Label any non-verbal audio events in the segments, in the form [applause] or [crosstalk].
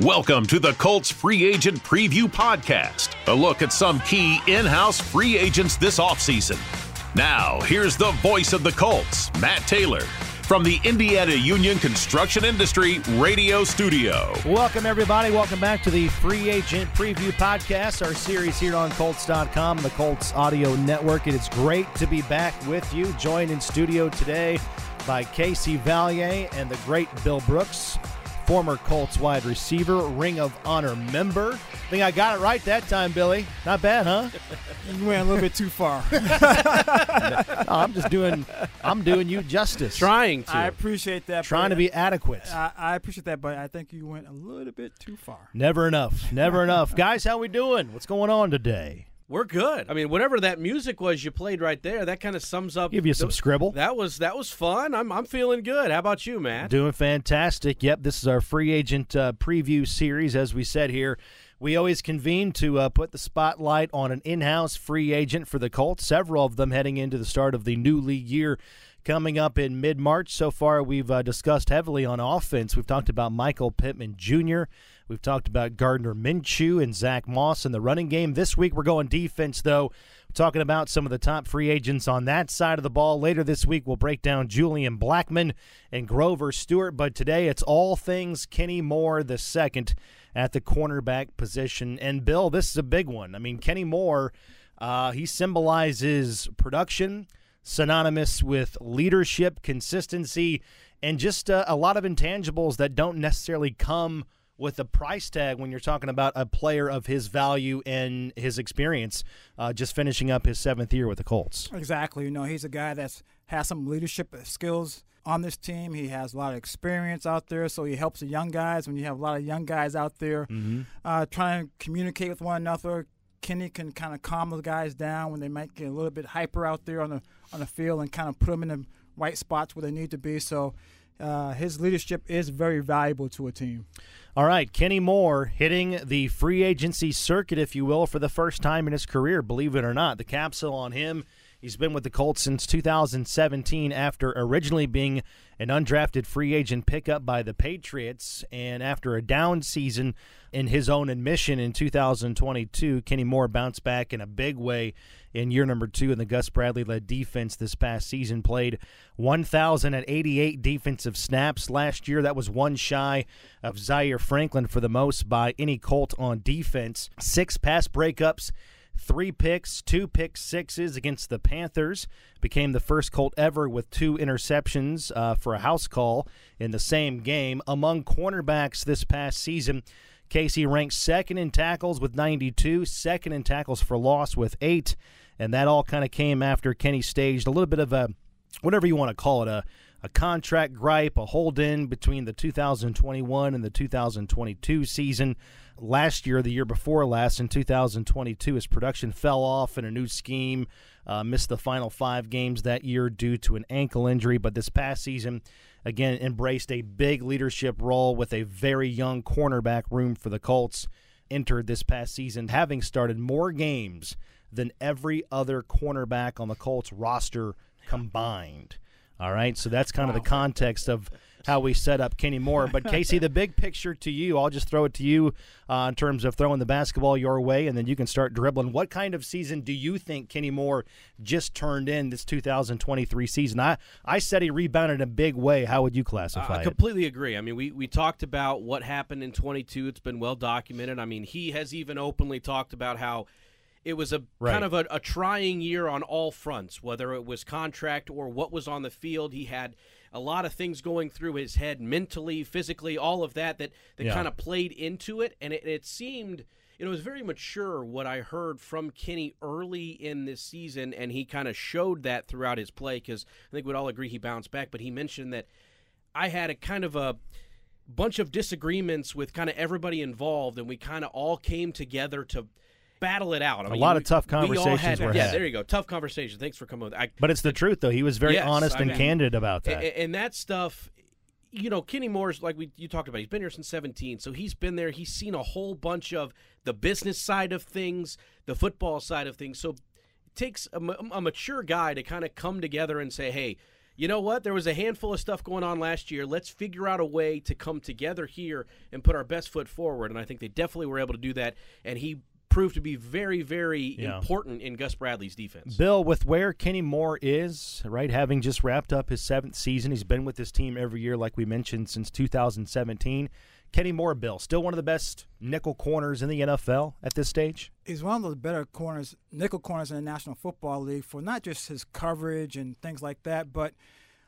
Welcome to the Colts Free Agent Preview Podcast, a look at some key in house free agents this offseason. Now, here's the voice of the Colts, Matt Taylor, from the Indiana Union Construction Industry Radio Studio. Welcome, everybody. Welcome back to the Free Agent Preview Podcast, our series here on Colts.com, the Colts Audio Network. It is great to be back with you, joined in studio today by Casey Vallier and the great Bill Brooks former Colts wide receiver, Ring of Honor member. I think I got it right that time, Billy. Not bad, huh? [laughs] You went a little bit too far. [laughs] no, I'm just doing. I'm doing you justice. Trying to. I appreciate that. Trying to be adequate. I, I, appreciate that, but I think you went a little bit too far. Never enough. Never enough, guys. How we doing? What's going on today? We're good. I mean, whatever that music was you played right there, that kind of sums up. Give you some the, scribble. That was that was fun. I'm I'm feeling good. How about you, Matt? Doing fantastic. Yep, this is our free agent uh, preview series. As we said here, we always convene to uh, put the spotlight on an in-house free agent for the Colts. Several of them heading into the start of the new league year. Coming up in mid March. So far, we've uh, discussed heavily on offense. We've talked about Michael Pittman Jr., We've talked about Gardner Minshew and Zach Moss in the running game. This week we're going defense, though. We're talking about some of the top free agents on that side of the ball. Later this week we'll break down Julian Blackmon and Grover Stewart. But today it's all things Kenny Moore the second at the cornerback position. And Bill, this is a big one. I mean, Kenny Moore, uh, he symbolizes production, synonymous with leadership, consistency, and just uh, a lot of intangibles that don't necessarily come – with a price tag when you're talking about a player of his value and his experience, uh, just finishing up his seventh year with the Colts. Exactly. You know, he's a guy that's has some leadership skills on this team. He has a lot of experience out there, so he helps the young guys. When you have a lot of young guys out there mm-hmm. uh, trying to communicate with one another, Kenny can kind of calm those guys down when they might get a little bit hyper out there on the on the field and kind of put them in the right spots where they need to be. So uh, his leadership is very valuable to a team. All right, Kenny Moore hitting the free agency circuit, if you will, for the first time in his career, believe it or not. The capsule on him. He's been with the Colts since 2017 after originally being an undrafted free agent pickup by the Patriots. And after a down season in his own admission in 2022, Kenny Moore bounced back in a big way in year number two in the Gus Bradley led defense this past season. Played 1,088 defensive snaps last year. That was one shy of Zaire Franklin for the most by any Colt on defense. Six pass breakups three picks, two pick sixes against the Panthers. Became the first Colt ever with two interceptions uh, for a house call in the same game. Among cornerbacks this past season, Casey ranked second in tackles with 92, second in tackles for loss with eight, and that all kind of came after Kenny staged a little bit of a, whatever you want to call it, a a contract gripe, a hold in between the 2021 and the 2022 season. Last year, the year before last, in 2022, his production fell off in a new scheme. Uh, missed the final five games that year due to an ankle injury, but this past season, again, embraced a big leadership role with a very young cornerback room for the Colts. Entered this past season having started more games than every other cornerback on the Colts roster combined. All right, so that's kind of the context of how we set up Kenny Moore. But Casey, the big picture to you, I'll just throw it to you uh, in terms of throwing the basketball your way, and then you can start dribbling. What kind of season do you think Kenny Moore just turned in this 2023 season? I I said he rebounded in a big way. How would you classify uh, I completely agree. I mean, we we talked about what happened in 22. It's been well documented. I mean, he has even openly talked about how it was a right. kind of a, a, trying year on all fronts, whether it was contract or what was on the field. He had a lot of things going through his head mentally, physically, all of that that, that yeah. kind of played into it. And it, it seemed it was very mature what I heard from Kenny early in this season, and he kind of showed that throughout his play because I think we'd all agree he bounced back. But he mentioned that I had a kind of a bunch of disagreements with kind of everybody involved, and we kind of all came together to battle it out. I mean, a lot of tough conversations had, were yeah, had. there you go. Tough conversation. Thanks for coming with. I, but it's the truth, though. He was very yes, honest I and mean, candid about that. And, and that stuff, you know, Kenny Moore's like we you talked about. He's been here since 17, so he's been there. He's seen a whole bunch of the business side of things, the football side of things. So it takes a, a mature guy to kind of come together and say, hey you know what? There was a handful of stuff going on last year. Let's figure out a way to come together here and put our best foot forward. And I think they definitely were able to do that. And he proved to be very, very yeah. important in Gus Bradley's defense. Bill, with where Kenny Moore is, right, having just wrapped up his seventh season, he's been with this team every year, like we mentioned, since 2017. Kenny Moore, Bill, still one of the best nickel corners in the NFL at this stage? He's one of the better corners, nickel corners in the National Football League for not just his coverage and things like that, but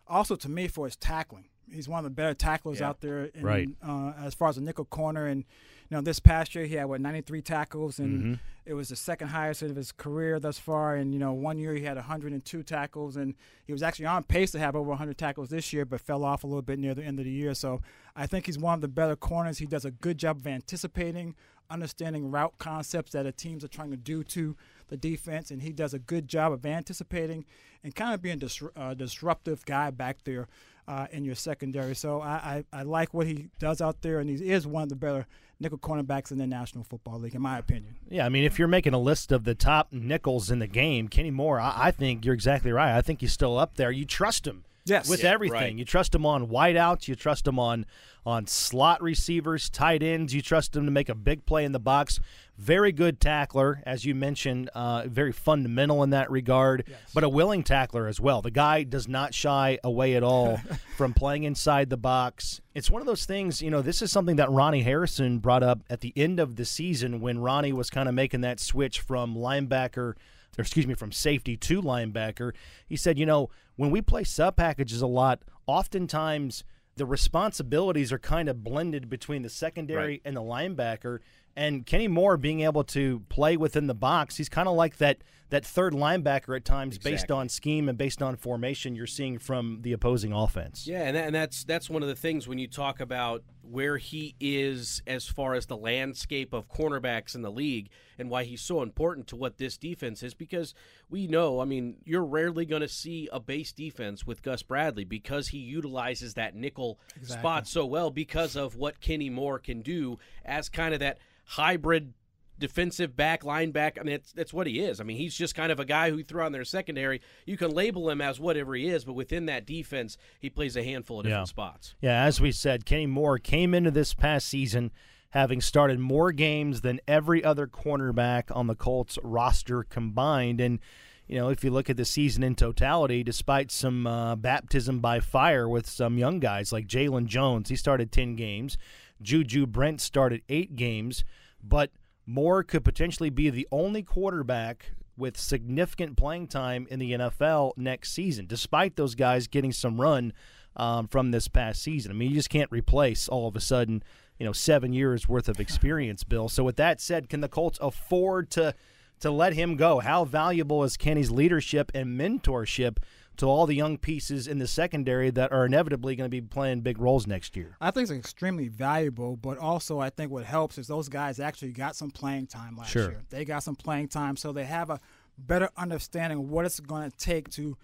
also to me for his tackling. He's one of the better tacklers yeah. out there in, right. uh, as far as a nickel corner. And you know, this past year he had what 93 tackles, and mm-hmm. it was the second highest of his career thus far. And you know, one year he had 102 tackles, and he was actually on pace to have over 100 tackles this year, but fell off a little bit near the end of the year. So I think he's one of the better corners. He does a good job of anticipating, understanding route concepts that the teams are trying to do to the defense, and he does a good job of anticipating and kind of being a dis- uh, disruptive guy back there uh, in your secondary. So I, I, I, like what he does out there, and he is one of the better nickel cornerbacks in the National Football League, in my opinion. Yeah, I mean, if you're making a list of the top nickels in the game, Kenny Moore, I, I think you're exactly right. I think he's still up there. You trust him. Yes. With yeah, everything. Right. You trust him on wideouts. You trust him on on slot receivers, tight ends. You trust him to make a big play in the box. Very good tackler, as you mentioned, uh, very fundamental in that regard, yes. but a willing tackler as well. The guy does not shy away at all [laughs] from playing inside the box. It's one of those things, you know, this is something that Ronnie Harrison brought up at the end of the season when Ronnie was kind of making that switch from linebacker – or excuse me, from safety to linebacker. He said, you know, when we play sub packages a lot, oftentimes the responsibilities are kind of blended between the secondary right. and the linebacker. And Kenny Moore being able to play within the box, he's kind of like that that third linebacker at times exactly. based on scheme and based on formation you're seeing from the opposing offense. Yeah, and, that, and that's that's one of the things when you talk about where he is as far as the landscape of cornerbacks in the league and why he's so important to what this defense is because we know, I mean, you're rarely going to see a base defense with Gus Bradley because he utilizes that nickel exactly. spot so well because of what Kenny Moore can do as kind of that hybrid defensive back, linebacker. I mean, that's, that's what he is. I mean, he's just kind of a guy who threw on their secondary. You can label him as whatever he is, but within that defense, he plays a handful of different yeah. spots. Yeah, as we said, Kenny Moore came into this past season having started more games than every other cornerback on the Colts roster combined. And, you know, if you look at the season in totality, despite some uh, baptism by fire with some young guys like Jaylon Jones, he started 10 games. Juju Brent started eight games. But – Moore could potentially be the only quarterback with significant playing time in the NFL next season, despite those guys getting some run um, from this past season. I mean, you just can't replace all of a sudden, you know, seven years worth of experience, Bill. So, with that said, can the Colts afford to to let him go? How valuable is Kenny's leadership and mentorship to all the young pieces in the secondary that are inevitably going to be playing big roles next year. I think it's extremely valuable, but also I think what helps is those guys actually got some playing time last sure. year. They got some playing time, so they have a better understanding of what it's going to take to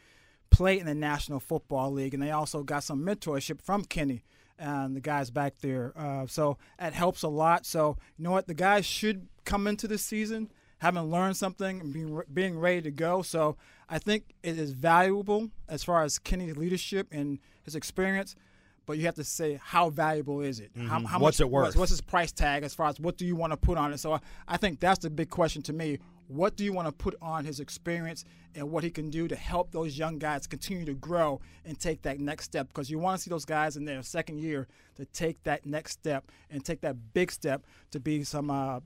play in the National Football League, and they also got some mentorship from Kenny and the guys back there. Uh, so that helps a lot. So you know what, the guys should come into the season having learned something and being, being ready to go. So I think it is valuable as far as Kenny's leadership and his experience. But you have to say how valuable is it? Mm-hmm. How, how what's much, it worth? What's, what's his price tag as far as what do you want to put on it? So I, I think that's the big question to me. What do you want to put on his experience and what he can do to help those young guys continue to grow and take that next step? Because you want to see those guys in their second year to take that next step and take that big step to be some uh,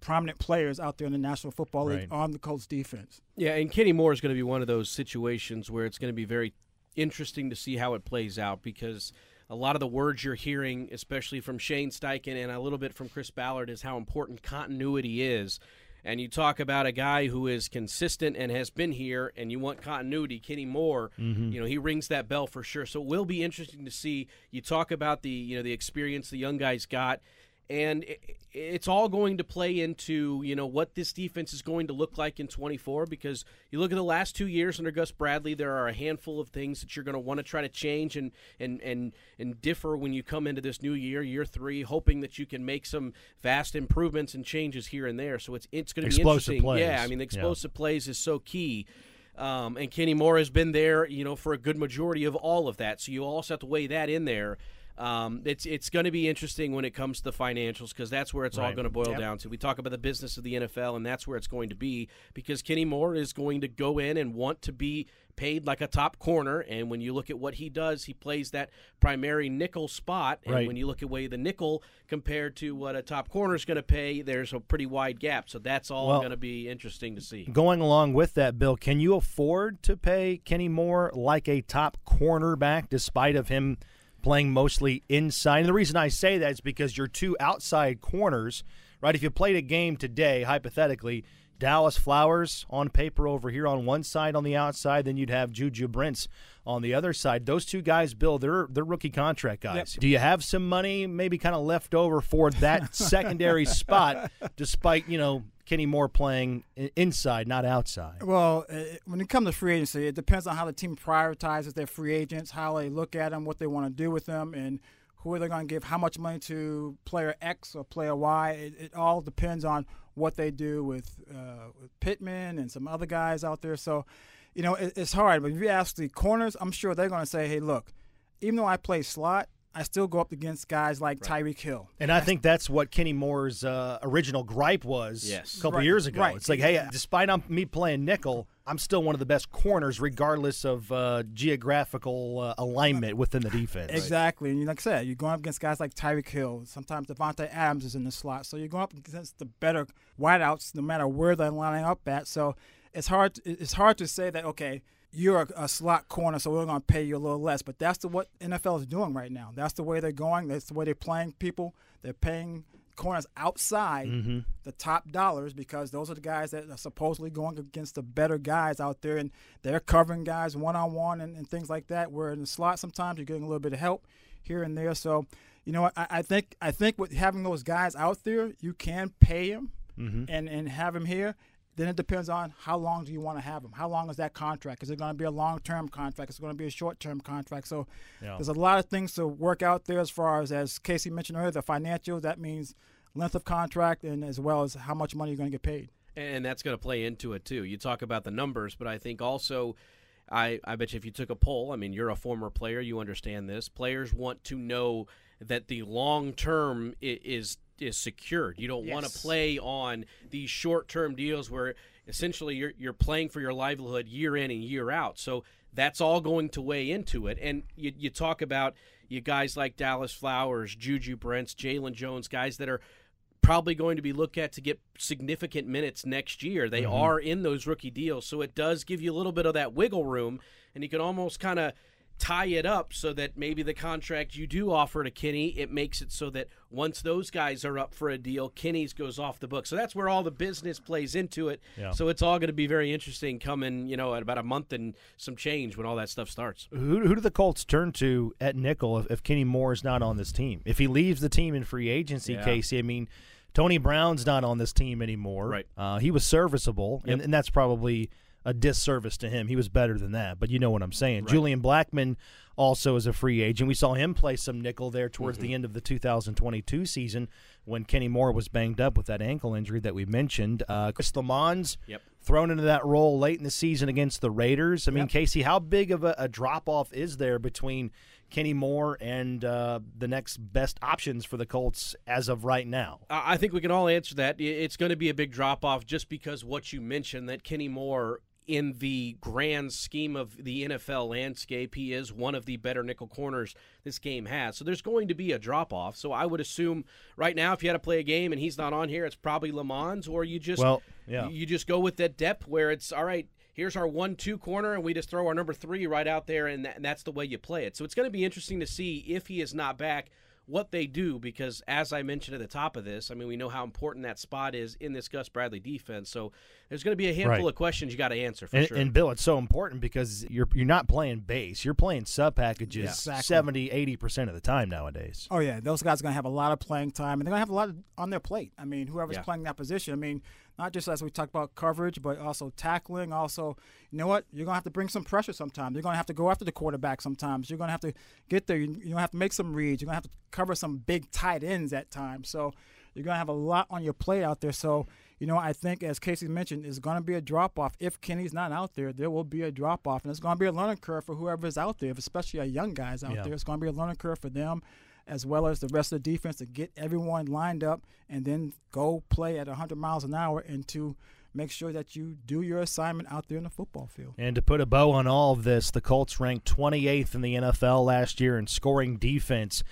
prominent players out there in the National Football League right. on the Colts defense. Yeah, and Kenny Moore is going to be one of those situations where it's going to be very interesting to see how it plays out because a lot of the words you're hearing, especially from Shane Steichen and a little bit from Chris Ballard, is how important continuity is. And you talk about a guy who is consistent and has been here, and you want continuity. Kenny Moore, mm-hmm. you know, he rings that bell for sure. So it will be interesting to see. You talk about the, you know, the experience the young guys got and it's all going to play into you know what this defense is going to look like in 24 because you look at the last two years under Gus Bradley there are a handful of things that you're going to want to try to change and and and and differ when you come into this new year year 3 hoping that you can make some vast improvements and changes here and there so it's it's going to be explosive interesting plays. yeah I mean the explosive yeah. plays is so key Um, and Kenny Moore has been there, you know, for a good majority of all of that. So you also have to weigh that in there. Um, it's it's going to be interesting when it comes to the financials because that's where it's right. all going to boil yep. down to. We talk about the business of the NFL, and that's where it's going to be because Kenny Moore is going to go in and want to be paid like a top corner. And when you look at what he does, he plays that primary nickel spot. And right. when you look at way the nickel compared to what a top corner is going to pay, there's a pretty wide gap. So that's all well, going to be interesting to see. Going along with that, Bill, can you afford to pay Kenny Moore like a top cornerback despite of him playing mostly inside? And the reason I say that is because your two outside corners, right? If you played a game today, hypothetically, Dallas Flowers on paper over here on one side on the outside, then you'd have Juju Brents on the other side. Those two guys, Bill, they're they're rookie contract guys. Yep. Do you have some money maybe kind of left over for that [laughs] secondary spot, despite you know Kenny Moore playing inside, not outside? Well, when it comes to free agency, it depends on how the team prioritizes their free agents, how they look at them, what they want to do with them, and who are they going to give how much money to player X or player Y. It, it all depends on what they do with, uh, with Pittman and some other guys out there. So, you know, it, it's hard. But if you ask the corners, I'm sure they're going to say, hey, look, even though I play slot, I still go up against guys like right. Tyreek Hill. And I think that's what Kenny Moore's uh, original gripe was yes. a couple right. years ago. Right. It's like, hey, despite I'm, me playing nickel, I'm still one of the best corners, regardless of uh, geographical uh, alignment within the defense. Exactly. And like I said, you're going up against guys like Tyreek Hill. Sometimes Davante Adams is in the slot. So you're going up against the better wideouts no matter where they're lining up at. So it's hard, it's hard to say that, okay – you're a, a, slot corner, so we're going to pay you a little less. But that's the what NFL is doing right now. That's the way they're going. That's the way they're playing people. They're paying corners outside mm-hmm. the top dollars because those are the guys that are supposedly going against the better guys out there, and they're covering guys one on one and things like that. Where in the slot, sometimes you're getting a little bit of help here and there. So, you know, I, I think I think with having those guys out there, you can pay them mm-hmm. and and have them here then it depends on how long do you want to have them. How long is that contract? Is it going to be a long-term contract? Is it going to be a short-term contract? So yeah. there's a lot of things to work out there as far as as Casey mentioned earlier, the financial. That means length of contract and as well as how much money you're going to get paid. And that's going to play into it too. You talk about the numbers, but I think also. I, I bet you if you took a poll, I mean, you're a former player, you understand this. Players want to know that the long term is is secured. You don't yes. want to play on these short term deals where essentially you're you're playing for your livelihood year in and year out. So that's all going to weigh into it. And you, you talk about you guys like Dallas Flowers, Juju Brents, Jaylon Jones, guys that are probably going to be looked at to get significant minutes next year. They mm-hmm. are in those rookie deals, so it does give you a little bit of that wiggle room, and you can almost kind of tie it up so that maybe the contract you do offer to Kenny, it makes it so that once those guys are up for a deal, Kenny's goes off the book. So that's where all the business plays into it. Yeah. So it's all going to be very interesting coming, you know, at about a month and some change when all that stuff starts. Who, who do the Colts turn to at nickel if, if Kenny Moore is not on this team? If he leaves the team in free agency, yeah. Casey, I mean, Tony Brown's not on this team anymore. Right. Uh, he was serviceable, yep. and, and that's probably – a disservice to him. He was better than that, but you know what I'm saying. Right. Julian Blackmon also is a free agent. We saw him play some nickel there towards mm-hmm. the end of the 2022 season when Kenny Moore was banged up with that ankle injury that we mentioned. Uh, Chris Lammons yep. thrown into that role late in the season against the Raiders. I mean, yep. Casey, how big of a, a drop off is there between Kenny Moore and uh, the next best options for the Colts as of right now? I think we can all answer that. It's going to be a big drop off just because what you mentioned that Kenny Moore in the grand scheme of the NFL landscape, he is one of the better nickel corners this game has. So there's going to be a drop off. So I would assume right now, if you had to play a game and he's not on here, it's probably Lammons, or you just well, yeah. you just go with that depth where it's all right. Here's our one-two corner, and we just throw our number three right out there, and, that, and that's the way you play it. So it's going to be interesting to see if he is not back what they do because as I mentioned at the top of this, I mean we know how important that spot is in this Gus Bradley defense. So there's going to be a handful right. of questions you got to answer for and, sure. And Bill, it's so important because you're you're not playing base, you're playing sub packages yeah, exactly. 70, 80 percent of the time nowadays. Oh yeah, those guys are going to have a lot of playing time, and they're going to have a lot on their plate. I mean, whoever's yeah. playing that position. I mean, not just as we talk about coverage, but also tackling. Also, you know what? You're going to have to bring some pressure sometimes. You're going to have to go after the quarterback sometimes. You're going to have to get there. You're going to have to make some reads. You're going to have to cover some big tight ends at times. So You're going to have a lot on your plate out there. So, you know, I think as Casey mentioned, it's going to be a drop off. If Kenny's not out there, there will be a drop off, and it's going to be a learning curve for whoever's out there, especially our young guys out Yeah. there. It's going to be a learning curve for them as well as the rest of the defense to get everyone lined up and then go play at 100 miles an hour and to make sure that you do your assignment out there in the football field. And to put a bow on all of this, the Colts ranked 28th in the NFL last year in scoring defense,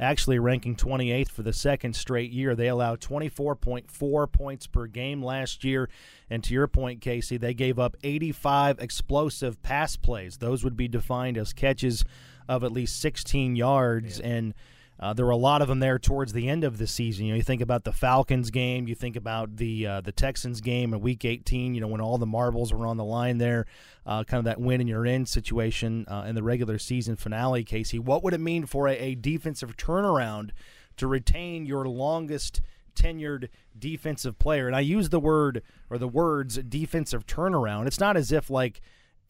actually ranking 28th for the second straight year. They allowed 24.4 points per game last year. And to your point, Casey, they gave up 85 explosive pass plays. Those would be defined as catches of at least 16 yards. And uh, there were a lot of them there towards the end of the season. You know, you think about the Falcons game, you think about the uh, the Texans game in Week 18. You know, when all the marbles were on the line there, uh, kind of that win and you're in situation uh, in the regular season finale. Casey, what would it mean for a, a defensive turnaround to retain your longest tenured defensive player? And I use the word or the words defensive turnaround. It's not as if like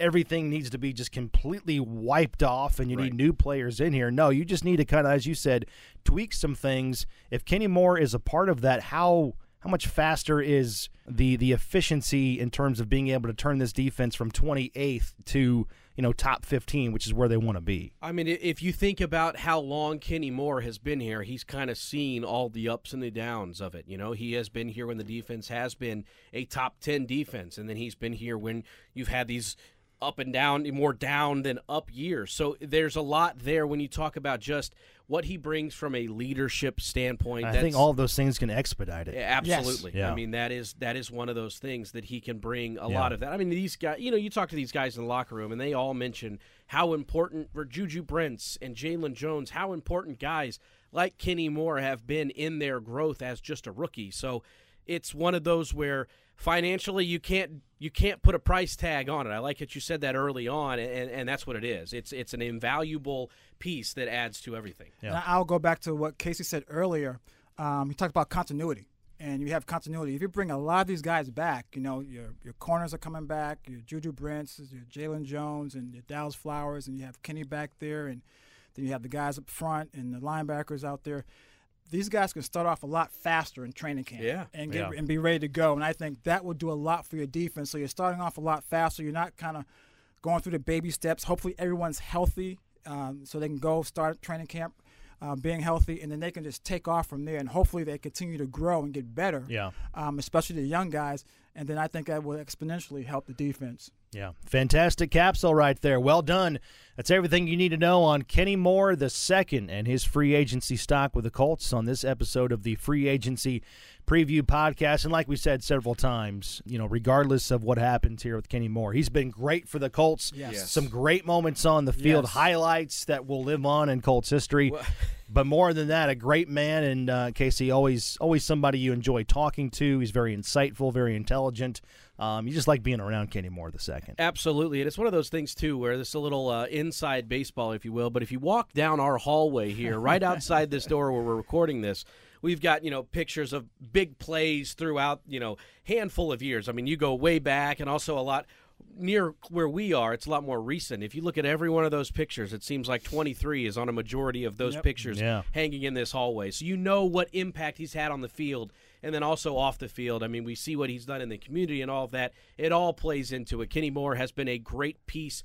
everything needs to be just completely wiped off and you Right. need new players in here. No, you just need to kind of, as you said, tweak some things. If Kenny Moore is a part of that, how how much faster is the the efficiency in terms of being able to turn this defense from 28th to you know top 15, which is where they want to be? I mean, if you think about how long Kenny Moore has been here, he's kind of seen all the ups and the downs of it. You know, he has been here when the defense has been a top 10 defense, and then he's been here when you've had these up and down, more down than up years. So there's a lot there when you talk about just what he brings from a leadership standpoint. I think all of those things can expedite it. yeah, Absolutely. Yeah. I mean, that is that is one of those things that he can bring a Yeah. lot of that. I mean, these guys, you know, you talk to these guys in the locker room, and they all mention how important for Juju Brents and Jaylon Jones, how important guys like Kenny Moore have been in their growth as just a rookie. So it's one of those where financially you can't you can't put a price tag on it. I like that you said that early on, and, and that's what it is. It's it's an invaluable piece that adds to everything. And I'll go back to what Casey said earlier. Um, he talked about continuity, and you have continuity. If you bring a lot of these guys back, you know your your corners are coming back. Your Juju Brents, your Jaylon Jones, and your Dallas Flowers, and you have Kenny back there, and then you have the guys up front and the linebackers out there. These guys can start off a lot faster in training camp, Yeah. and get Yeah. and be ready to go. And I think that will do a lot for your defense. So you're starting off a lot faster. You're not kind of going through the baby steps. Hopefully, everyone's healthy, um, so they can go start training camp uh, being healthy, and then they can just take off from there. And hopefully, they continue to grow and get better. Yeah. Um, especially the young guys, and then I think that will exponentially help the defense. Yeah, fantastic capsule right there. Well done. That's everything you need to know on Kenny Moore the second and his free agency stock with the Colts on this episode of the Free Agency Preview Podcast. And like we said several times, you know, regardless of what happens here with Kenny Moore, he's been great for the Colts. Yes. Yes. Some great moments on the field, Yes. highlights that will live on in Colts history. [laughs] But more than that, a great man, and uh, Casey always always somebody you enjoy talking to. He's very insightful, very intelligent. Um, you just like being around Kenny Moore the second. Absolutely, and it's one of those things too, where this is a little uh, inside baseball, if you will. But if you walk down our hallway here, right [laughs] outside this door where we're recording this, we've got you know pictures of big plays throughout you know handful of years. I mean, you go way back, and also a lot near where we are. It's a lot more recent. If you look at every one of those pictures, it seems like 23 is on a majority of those Yep. pictures Yeah. hanging in this hallway. So you know what impact he's had on the field and then also off the field. I mean, we see what he's done in the community and all of that. It all plays into it. Kenny Moore has been a great piece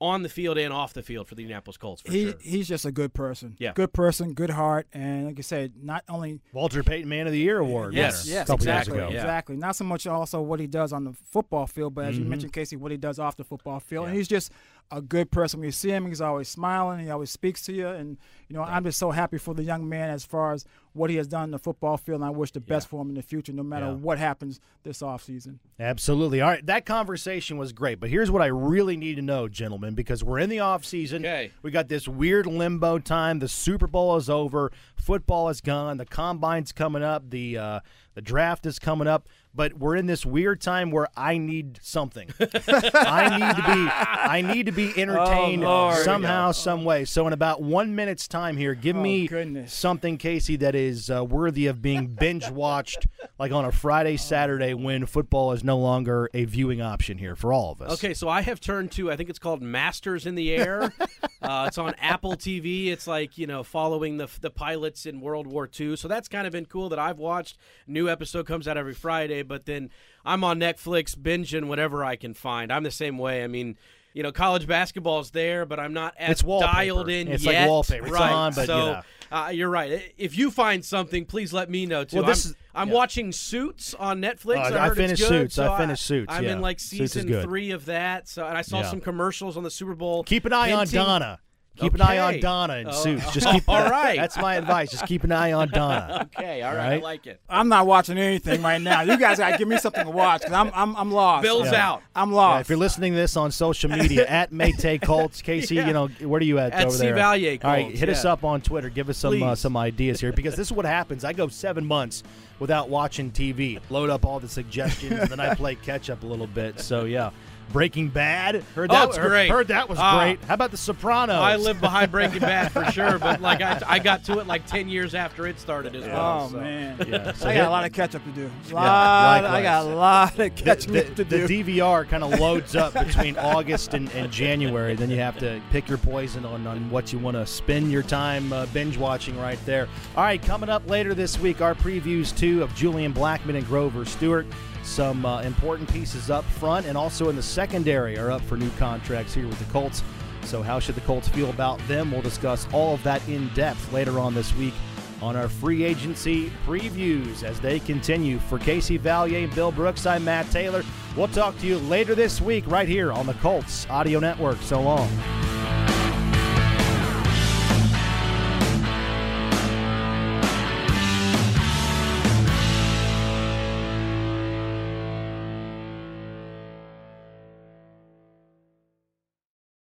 on the field and off the field for the Indianapolis Colts for he sure. he's just a good person. Yeah. good person, good heart, and like I said, not only Walter Payton Man of the Year award. Yes, yes, a exactly, years ago. Yeah. exactly. Not so much also what he does on the football field, but as you mm-hmm. mentioned, Casey, what he does off the football field. And he's just a good person. When you see him, he's always smiling. He always speaks to you, and you know, I'm just so happy for the young man as far as what he has done in the football field. And I wish the best for him in the future, no matter Yeah. what happens this offseason. Absolutely. All right, that conversation was great, but here's what I really need to know, gentlemen, because we're in the off season. Okay. We got this weird limbo time. The Super Bowl is over. Football is gone. The combine's coming up. The uh, the draft is coming up. but we're in this weird time where I need something. [laughs] I need to be I need to be entertained Oh, Lord. somehow, some way. So in about one minute's time here, give Oh, me goodness. something, Casey, that is uh, worthy of being binge watched, [laughs] like on a Friday, Saturday when football is no longer a viewing option here for all of us. Okay, so I have turned to I think it's called Masters in the Air. [laughs] uh, it's on Apple TV. It's like you know following the the pilots in World War II. So that's kind of been cool that I've watched. New episode comes out every Friday, but then I'm on Netflix binging whatever I can find. I'm the same way. I mean. You know, college basketball is there, but I'm not as It's dialed in It's like yet. wallpaper. It's right. on, but, you so know. uh, you're right. If you find something, please let me know too. Well, this I'm, is- I'm yeah. watching Suits on Netflix. Uh, I, I finished it's good, Suits. so I finished Suits, I'm yeah. in like season three of that. So, and I saw Yeah. some commercials on the Super Bowl. Keep an eye on Donna. Keep an eye on Donna in Oh, suits. [laughs] Just keep all right. That's my advice. Just keep an eye on Donna. [laughs] Okay, all right, Right? I like it. I'm not watching anything right now. You guys gotta give me something to watch because I'm I'm I'm lost. Bill's Yeah. out. I'm Yeah, lost. if you're listening to this on social media at Maytay Colts, [laughs] Casey, Yeah. you know where are you at, At over there? C-Valier All right, Colts, hit us up on Twitter. Give us some uh, some ideas here because this is what happens. I go seven months without watching TV. Load up all the suggestions, and then I play catch up a little bit. So yeah, Breaking Bad. Heard Oh, that it's heard- great. Heard that was Ah. great. How about The Sopranos? I live behind Breaking Bad for [laughs] sure, but like I, I got to it like ten years after it started as well. oh so. man, Yeah, so I hit- got a lot of catch up to do. Lot, I got a lot of the, catching the, up to do. the. DVR kind of [laughs] loads up between August and, and January. Then you have to pick your poison on, on what you want to spend your time uh, binge watching right there. All right, coming up later this week, our previews too of Julian Blackmon and Grover Stewart. Some uh, important pieces up front and also in the secondary are up for new contracts here with the Colts. So, how should the Colts feel about them? We'll discuss all of that in depth later on this week on our free agency previews as they continue. For Casey Vallier and Bill Brooks, I'm Matt Taylor. We'll talk to you later this week right here on the Colts Audio Network. So long.